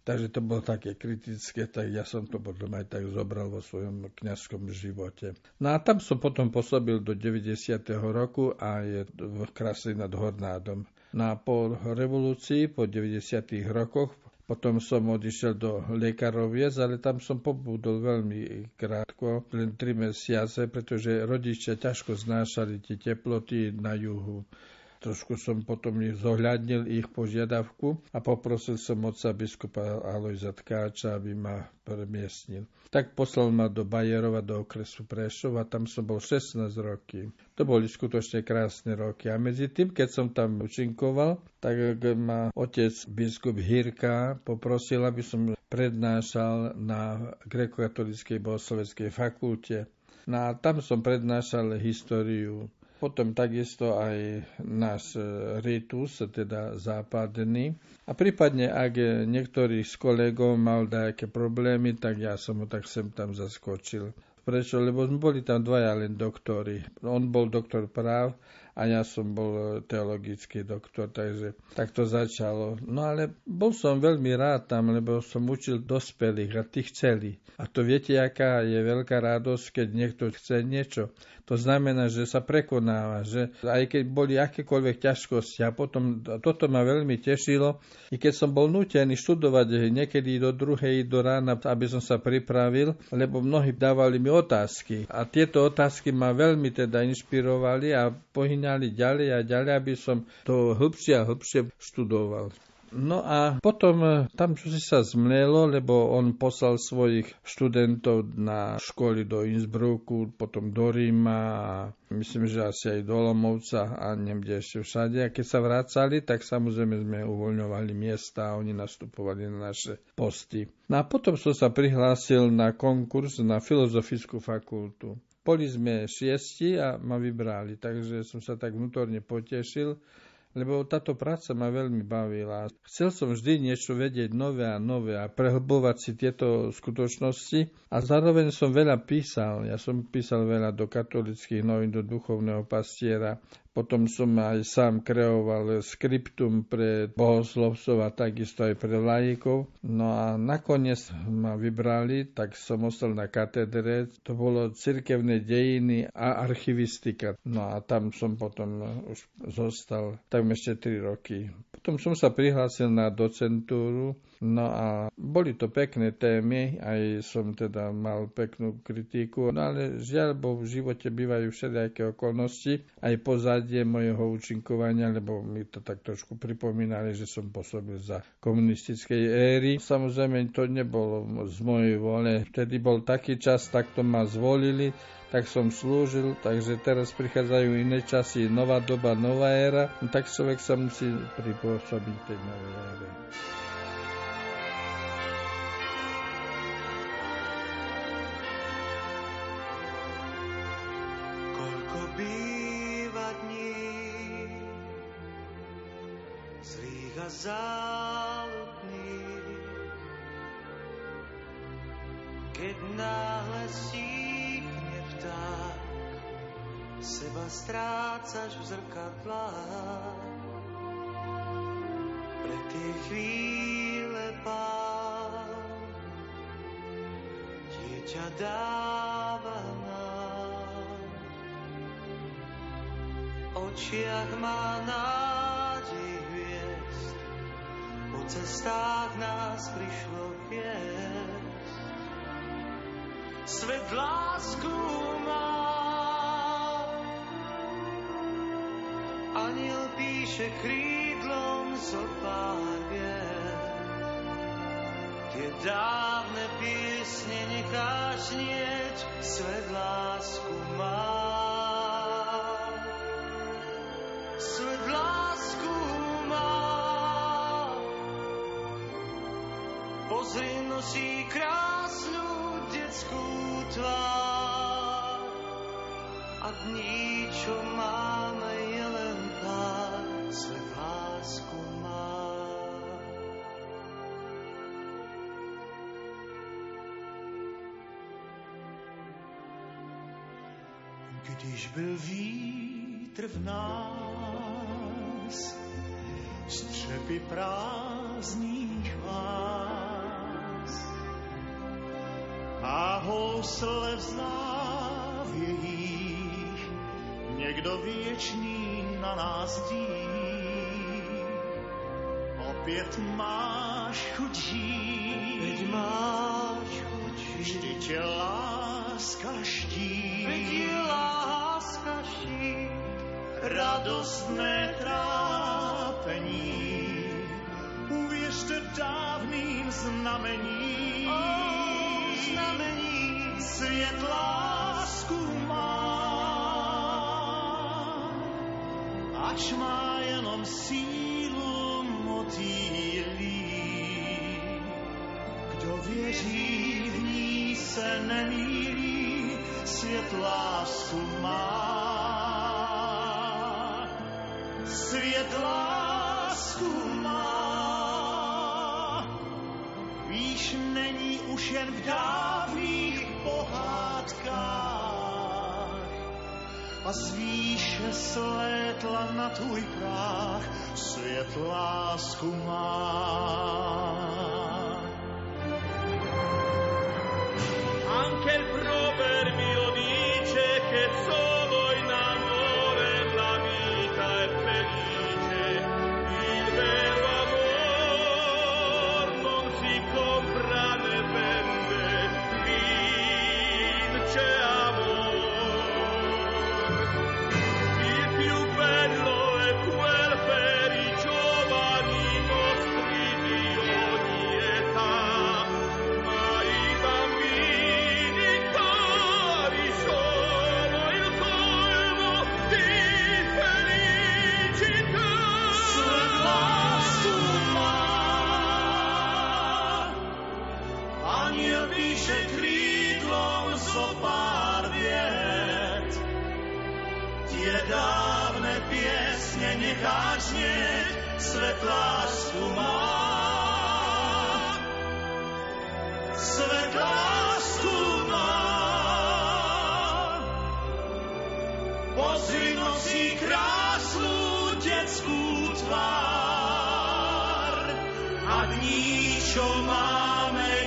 Takže to bolo také kritické, tak ja som to potom aj tak zobral vo svojom kňazskom živote. No a tam som potom pôsobil do 90. roku a je v Krasli nad Hornádom. No a po revolúcii, po 90. rokoch, potom som odišiel do Lekaroviec, ale tam som pobudol veľmi krátko, len 3 mesiace, pretože rodičia ťažko znášali tie teploty na juhu. Trošku som potom zohľadnil ich požiadavku a poprosil som otca biskupa Alojza Tkáča, aby ma premiestnil. Tak poslal ma do Bajerova, do okresu Prešov a tam som bol 16 roky. To boli skutočne krásne roky. A medzi tým, keď som tam učinkoval, tak ma otec biskup Hirka poprosil, aby som prednášal na grekokatolíckej bohosloveckej fakulte. No a tam som prednášal históriu potom takisto aj náš e, ritus, teda západný. A prípadne, ak niektorý z kolegov mal nejaké problémy, tak ja som ho tak sem tam zaskočil. Prečo? Lebo boli tam dvaja len doktory. On bol doktor práv a ja som bol teologický doktor, takže tak to začalo. No ale bol som veľmi rád tam, lebo som učil dospelých a tých chceli. A to viete, aká je veľká radosť, keď niekto chce niečo. To znamená, že sa prekonáva, že aj keď boli akékoľvek ťažkosti a potom toto ma veľmi tešilo, i keď som bol nutený študovať niekedy do druhej do rána, aby som sa pripravil, lebo mnohí dávali mi otázky a tieto otázky ma veľmi teda inšpirovali a pohyňali ďalej a ďalej, aby som to hĺbšie a hĺbšie študoval. No a potom e, tam čo si sa zmlelo, lebo on poslal svojich študentov na školy do Innsbrucku, potom do Ríma a myslím, že asi aj do Lomovca a neviem, ešte všade. A keď sa vracali, tak samozrejme sme uvoľňovali miesta a oni nastupovali na naše posty. No a potom som sa prihlásil na konkurs na Filozofickú fakultu. Boli sme šiesti a ma vybrali, takže som sa tak vnútorne potešil lebo táto práca ma veľmi bavila. Chcel som vždy niečo vedieť nové a nové a prehlbovať si tieto skutočnosti a zároveň som veľa písal. Ja som písal veľa do katolických novín, do duchovného pastiera potom som aj sám kreoval skriptum pre bohoslovcov a takisto aj pre lajikov. No a nakoniec ma vybrali, tak som ostal na katedre. To bolo cirkevné dejiny a archivistika. No a tam som potom už zostal tam ešte 3 roky. Potom som sa prihlásil na docentúru No a boli to pekné témy, aj som teda mal peknú kritiku, no ale žiaľ, bo v živote bývajú všelijaké okolnosti, aj pozadie mojho účinkovania, lebo mi to tak trošku pripomínali, že som pôsobil za komunistickej éry. Samozrejme, to nebolo z mojej vole. Vtedy bol taký čas, takto ma zvolili, tak som slúžil, takže teraz prichádzajú iné časy, nová doba, nová éra, no tak človek sa musí pripôsobiť tej novej ére. Záľudných, keď náhle síkne vták, seba strácaš v zrkadlách. Pre tie chvíle pán dieťa dáva nám očiach má po cestách nás prišlo viesť. Svet lásku má, aniel píše krídlom zo pár vied. Tie dávne piesne necháš nieť, svet lásku má. Nosí krásnu detskú tvár. A dní, čo máme, je len pár. Svet lásku má. Když byl vítr v nás, střepy prázdných vás housle v závějích, někdo věčný na nás dí. Opět máš chuť žít, Veď máš chuť žít. Vždyť je láska Veď je láska štít. Radostné trápení, uvěřte dávným znamení. Oh, znamení. Svět lásku má, ač má jenom sílu motýlí. Kdo věří v ní se nemýlí, svět lásku má. Svět lásku má. Víš, není už jen v dávných pohádkách a z výše slétla na tvůj práh svět lásku má. Svet lásku má. Svet lásku má. Pozri nosí krásnu detskú tvár. A dní, čo máme,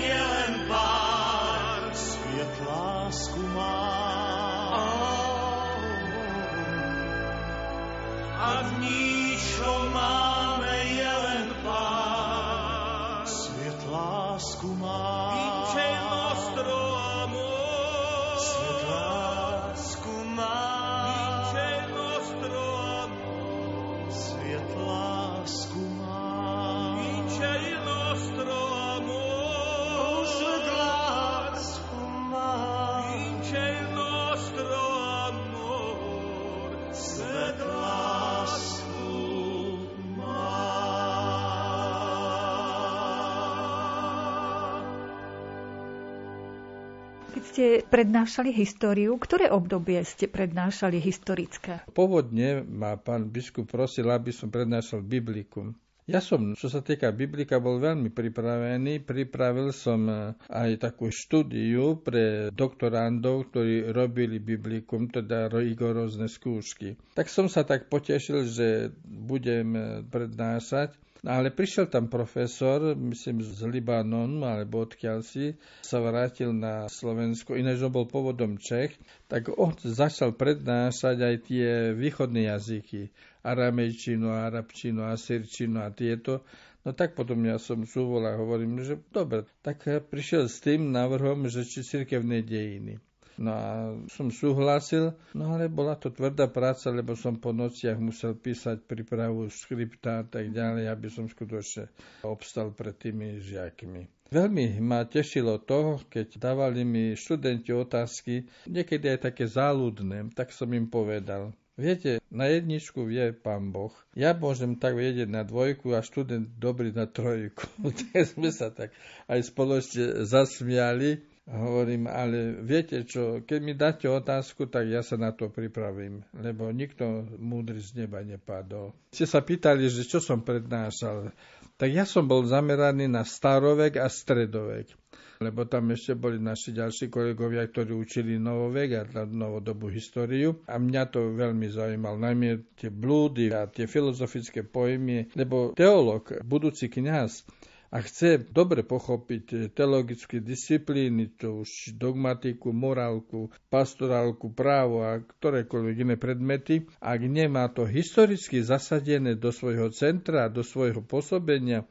ste prednášali históriu, ktoré obdobie ste prednášali historické? Pôvodne ma pán biskup prosil, aby som prednášal biblikum. Ja som, čo sa týka biblika, bol veľmi pripravený. Pripravil som eh, aj takú štúdiu pre doktorandov, ktorí robili biblikum, teda rigorózne skúšky. Tak som sa tak potešil, že budem eh, prednášať. Ale prišiel tam profesor, myslím z Libanonu, alebo odkiaľ si, sa vrátil na Slovensko, ináč on bol pôvodom Čech, tak on začal prednášať aj tie východné jazyky, aramejčinu, arabčinu, asyrčinu a tieto. No tak potom ja som súvol a hovorím, že dobre, tak prišiel s tým návrhom, že či cirkevné dejiny. No a som súhlasil, no ale bola to tvrdá práca, lebo som po nociach musel písať prípravu skripta a tak ďalej, aby som skutočne obstal pred tými žiakmi. Veľmi ma tešilo to, keď dávali mi študenti otázky, niekedy aj také záľudné, tak som im povedal. Viete, na jedničku vie pán Boh. Ja môžem tak vedieť na dvojku a študent dobrý na trojku. tak sme sa tak aj spoločne zasmiali. Hovorím, ale viete čo, keď mi dáte otázku, tak ja sa na to pripravím, lebo nikto múdry z neba nepadol. Ste sa pýtali, že čo som prednášal. Tak ja som bol zameraný na starovek a stredovek lebo tam ešte boli naši ďalší kolegovia, ktorí učili novovek a novodobú históriu. A mňa to veľmi zaujímalo, najmä tie blúdy a tie filozofické pojmy, lebo teológ, budúci kňaz, a chce dobre pochopiť teologické disciplíny, to už dogmatiku, morálku, pastorálku, právo a ktorékoľvek iné predmety, ak nemá to historicky zasadené do svojho centra, do svojho pôsobenia,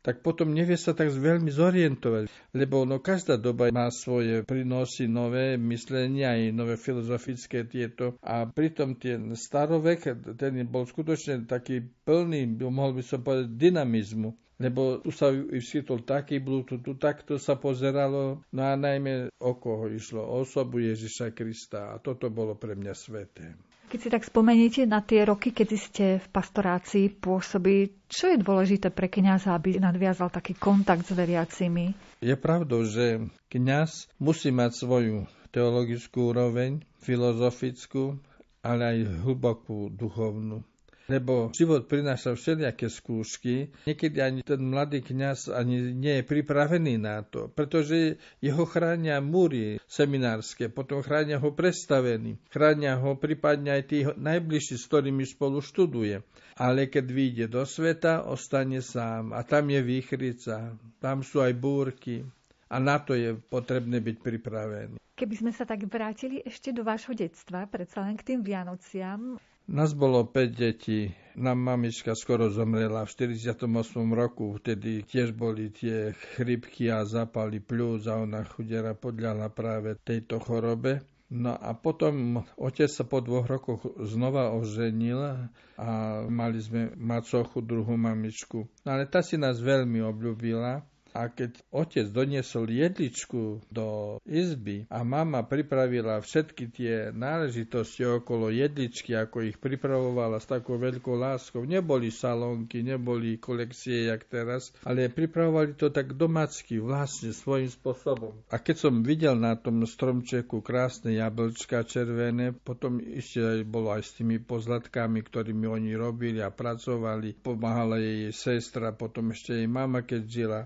tak potom nevie sa tak veľmi zorientovať, lebo no, každá doba má svoje prínosy, nové myslenia aj nové filozofické tieto. A pritom ten starovek, ten bol skutočne taký plný, mohol by som povedať, dynamizmu lebo tu sa vyskytol taký blúd, tu, tu takto sa pozeralo, no a najmä o koho išlo, osobu Ježiša Krista. A toto bolo pre mňa sveté. Keď si tak spomeniete na tie roky, kedy ste v pastorácii pôsobili, čo je dôležité pre kňaza, aby nadviazal taký kontakt s veriacimi? Je pravdou, že kňaz musí mať svoju teologickú úroveň, filozofickú, ale aj hlbokú duchovnú lebo život prináša všelijaké skúšky. Niekedy ani ten mladý kňaz ani nie je pripravený na to, pretože jeho chránia múry seminárske, potom chránia ho predstavení, chránia ho prípadne aj tí najbližší, s ktorými spolu študuje. Ale keď vyjde do sveta, ostane sám a tam je výchrica, tam sú aj búrky a na to je potrebné byť pripravený. Keby sme sa tak vrátili ešte do vášho detstva, predsa len k tým Vianociam, nás bolo 5 detí. Nám mamička skoro zomrela v 48 roku, vtedy tiež boli tie chrypky a zapali pľúc a ona chudera podľala práve tejto chorobe. No a potom otec sa po dvoch rokoch znova oženil a mali sme macochu, druhú mamičku. Ale tá si nás veľmi obľúbila a keď otec doniesol jedličku do izby a mama pripravila všetky tie náležitosti okolo jedličky, ako ich pripravovala s takou veľkou láskou, neboli salónky, neboli kolekcie jak teraz, ale pripravovali to tak domácky, vlastne svojím spôsobom. A keď som videl na tom stromčeku krásne jablčka červené, potom ešte aj bolo aj s tými pozlatkami, ktorými oni robili a pracovali, pomáhala jej sestra, potom ešte jej mama, keď žila.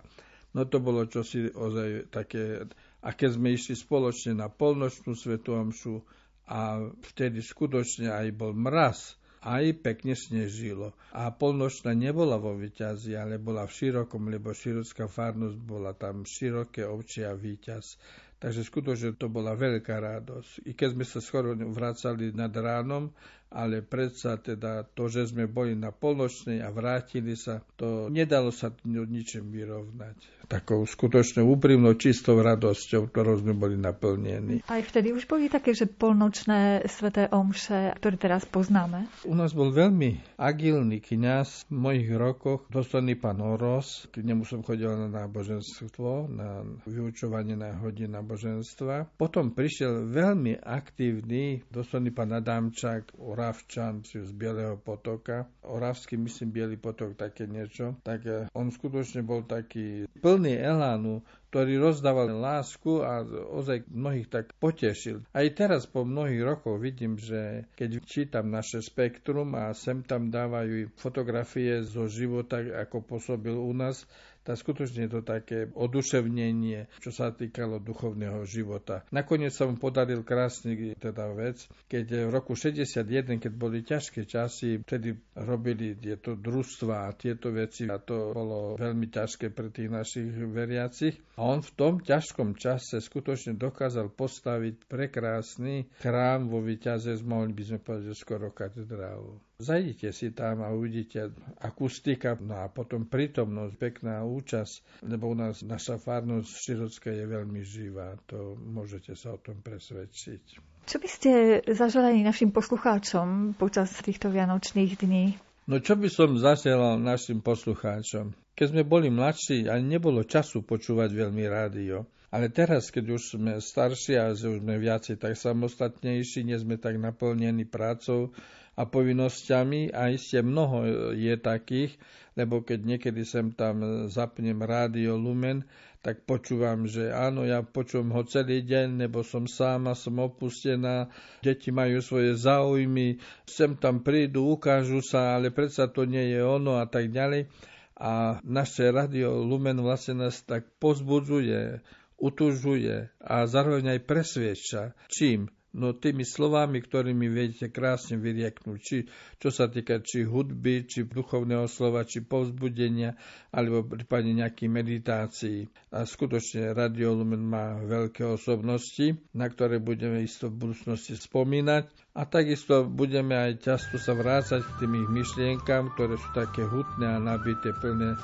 No to bolo čosi ozaj také... A keď sme išli spoločne na polnočnú svetu omšu a vtedy skutočne aj bol mraz, aj pekne snežilo. A polnočná nebola vo Vyťazi, ale bola v Širokom, lebo širocká farnosť bola tam široké ovčia Výťaz. Takže skutočne to bola veľká radosť. I keď sme sa skoro vracali nad ránom, ale predsa teda to, že sme boli na polnočnej a vrátili sa, to nedalo sa ničím vyrovnať takou skutočnou úprimnou, čistou radosťou, ktorou sme boli naplnení. Aj vtedy už boli také, že polnočné sveté omše, ktoré teraz poznáme? U nás bol veľmi agilný kňaz v mojich rokoch, dôstojný pán Oros. K nemu som chodil na náboženstvo, na vyučovanie na hodin náboženstva. Potom prišiel veľmi aktívny dôstojný pán Adamčák, Oravčan z Bieleho potoka. Oravský, myslím, Bielý potok, také niečo. Tak eh, on skutočne bol taký plný elánu, ktorý rozdával lásku a ozaj mnohých tak potešil. Aj teraz po mnohých rokoch vidím, že keď čítam naše spektrum a sem tam dávajú fotografie zo života, ako pôsobil u nás, tak skutočne to také oduševnenie, čo sa týkalo duchovného života. Nakoniec sa mu podaril krásny teda vec, keď v roku 61, keď boli ťažké časy, vtedy robili tieto družstva a tieto veci a to bolo veľmi ťažké pre tých našich veriacich. A on v tom ťažkom čase skutočne dokázal postaviť prekrásny chrám vo Vyťaze, mohli by sme povedať, skoro katedrálu. Zajdite si tam a uvidíte akustika, no a potom prítomnosť, pekná účasť, lebo u nás naša farnosť Širocká je veľmi živá, to môžete sa o tom presvedčiť. Čo by ste zaželali našim poslucháčom počas týchto vianočných dní? No čo by som zasielal našim poslucháčom? Keď sme boli mladší, ani nebolo času počúvať veľmi rádio. Ale teraz, keď už sme starší a už sme viacej tak samostatnejší, nie sme tak naplnení prácou, a povinnosťami a iste mnoho je takých, lebo keď niekedy sem tam zapnem rádio Lumen, tak počúvam, že áno, ja počúvam ho celý deň, lebo som sám a som opustená, deti majú svoje záujmy, sem tam prídu, ukážu sa, ale predsa to nie je ono a tak ďalej. A naše radio Lumen vlastne nás tak pozbudzuje, utužuje a zároveň aj presvieča. Čím? No tými slovami, ktorými viete krásne vyrieknúť, či, čo sa týka či hudby, či duchovného slova, či povzbudenia, alebo prípadne nejakých meditácií. A skutočne Radio Lumen má veľké osobnosti, na ktoré budeme isto v budúcnosti spomínať. A takisto budeme aj často sa vrácať k tým ich myšlienkam, ktoré sú také hutné a nabité plné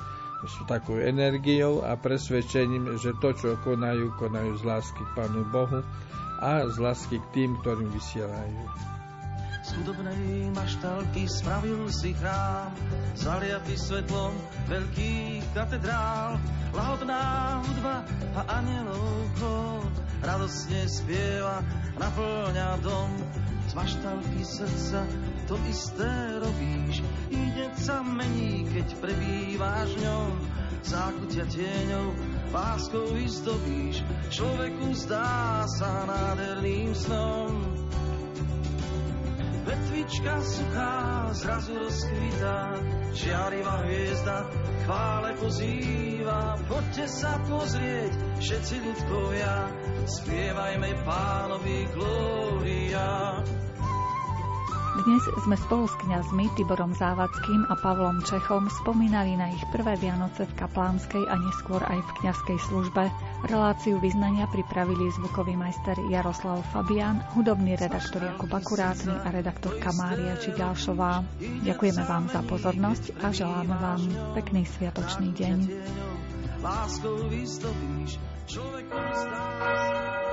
sú takou energiou a presvedčením, že to, čo konajú, konajú z lásky k Pánu Bohu a z lásky k tým, ktorým vysielajú. Z chudobnej maštalky spravil si chrám, zaliatý svetlom veľkých katedrál. Lahodná hudba a anielov chod radosne spieva, naplňa dom. Z maštalky srdca to isté robíš, i sa mení, keď prebýváš ňou. Zákutia tieňov láskou vyzdobíš, človeku zdá sa nádherným snom. Vetvička suchá zrazu rozkvitá, žiarivá hviezda chvále pozýva. Poďte sa pozrieť, všetci ľudkovia, spievajme pánovi glória. Dnes sme spolu s kňazmi Tiborom Závadským a Pavlom Čechom spomínali na ich prvé Vianoce v kaplánskej a neskôr aj v kňazskej službe. Reláciu vyznania pripravili zvukový majster Jaroslav Fabian, hudobný redaktor Jakub Akurátny a redaktorka Mária Čigášová. Ďakujeme vám za pozornosť a želáme vám pekný sviatočný deň. Láskou vystovíš, človekom stáš.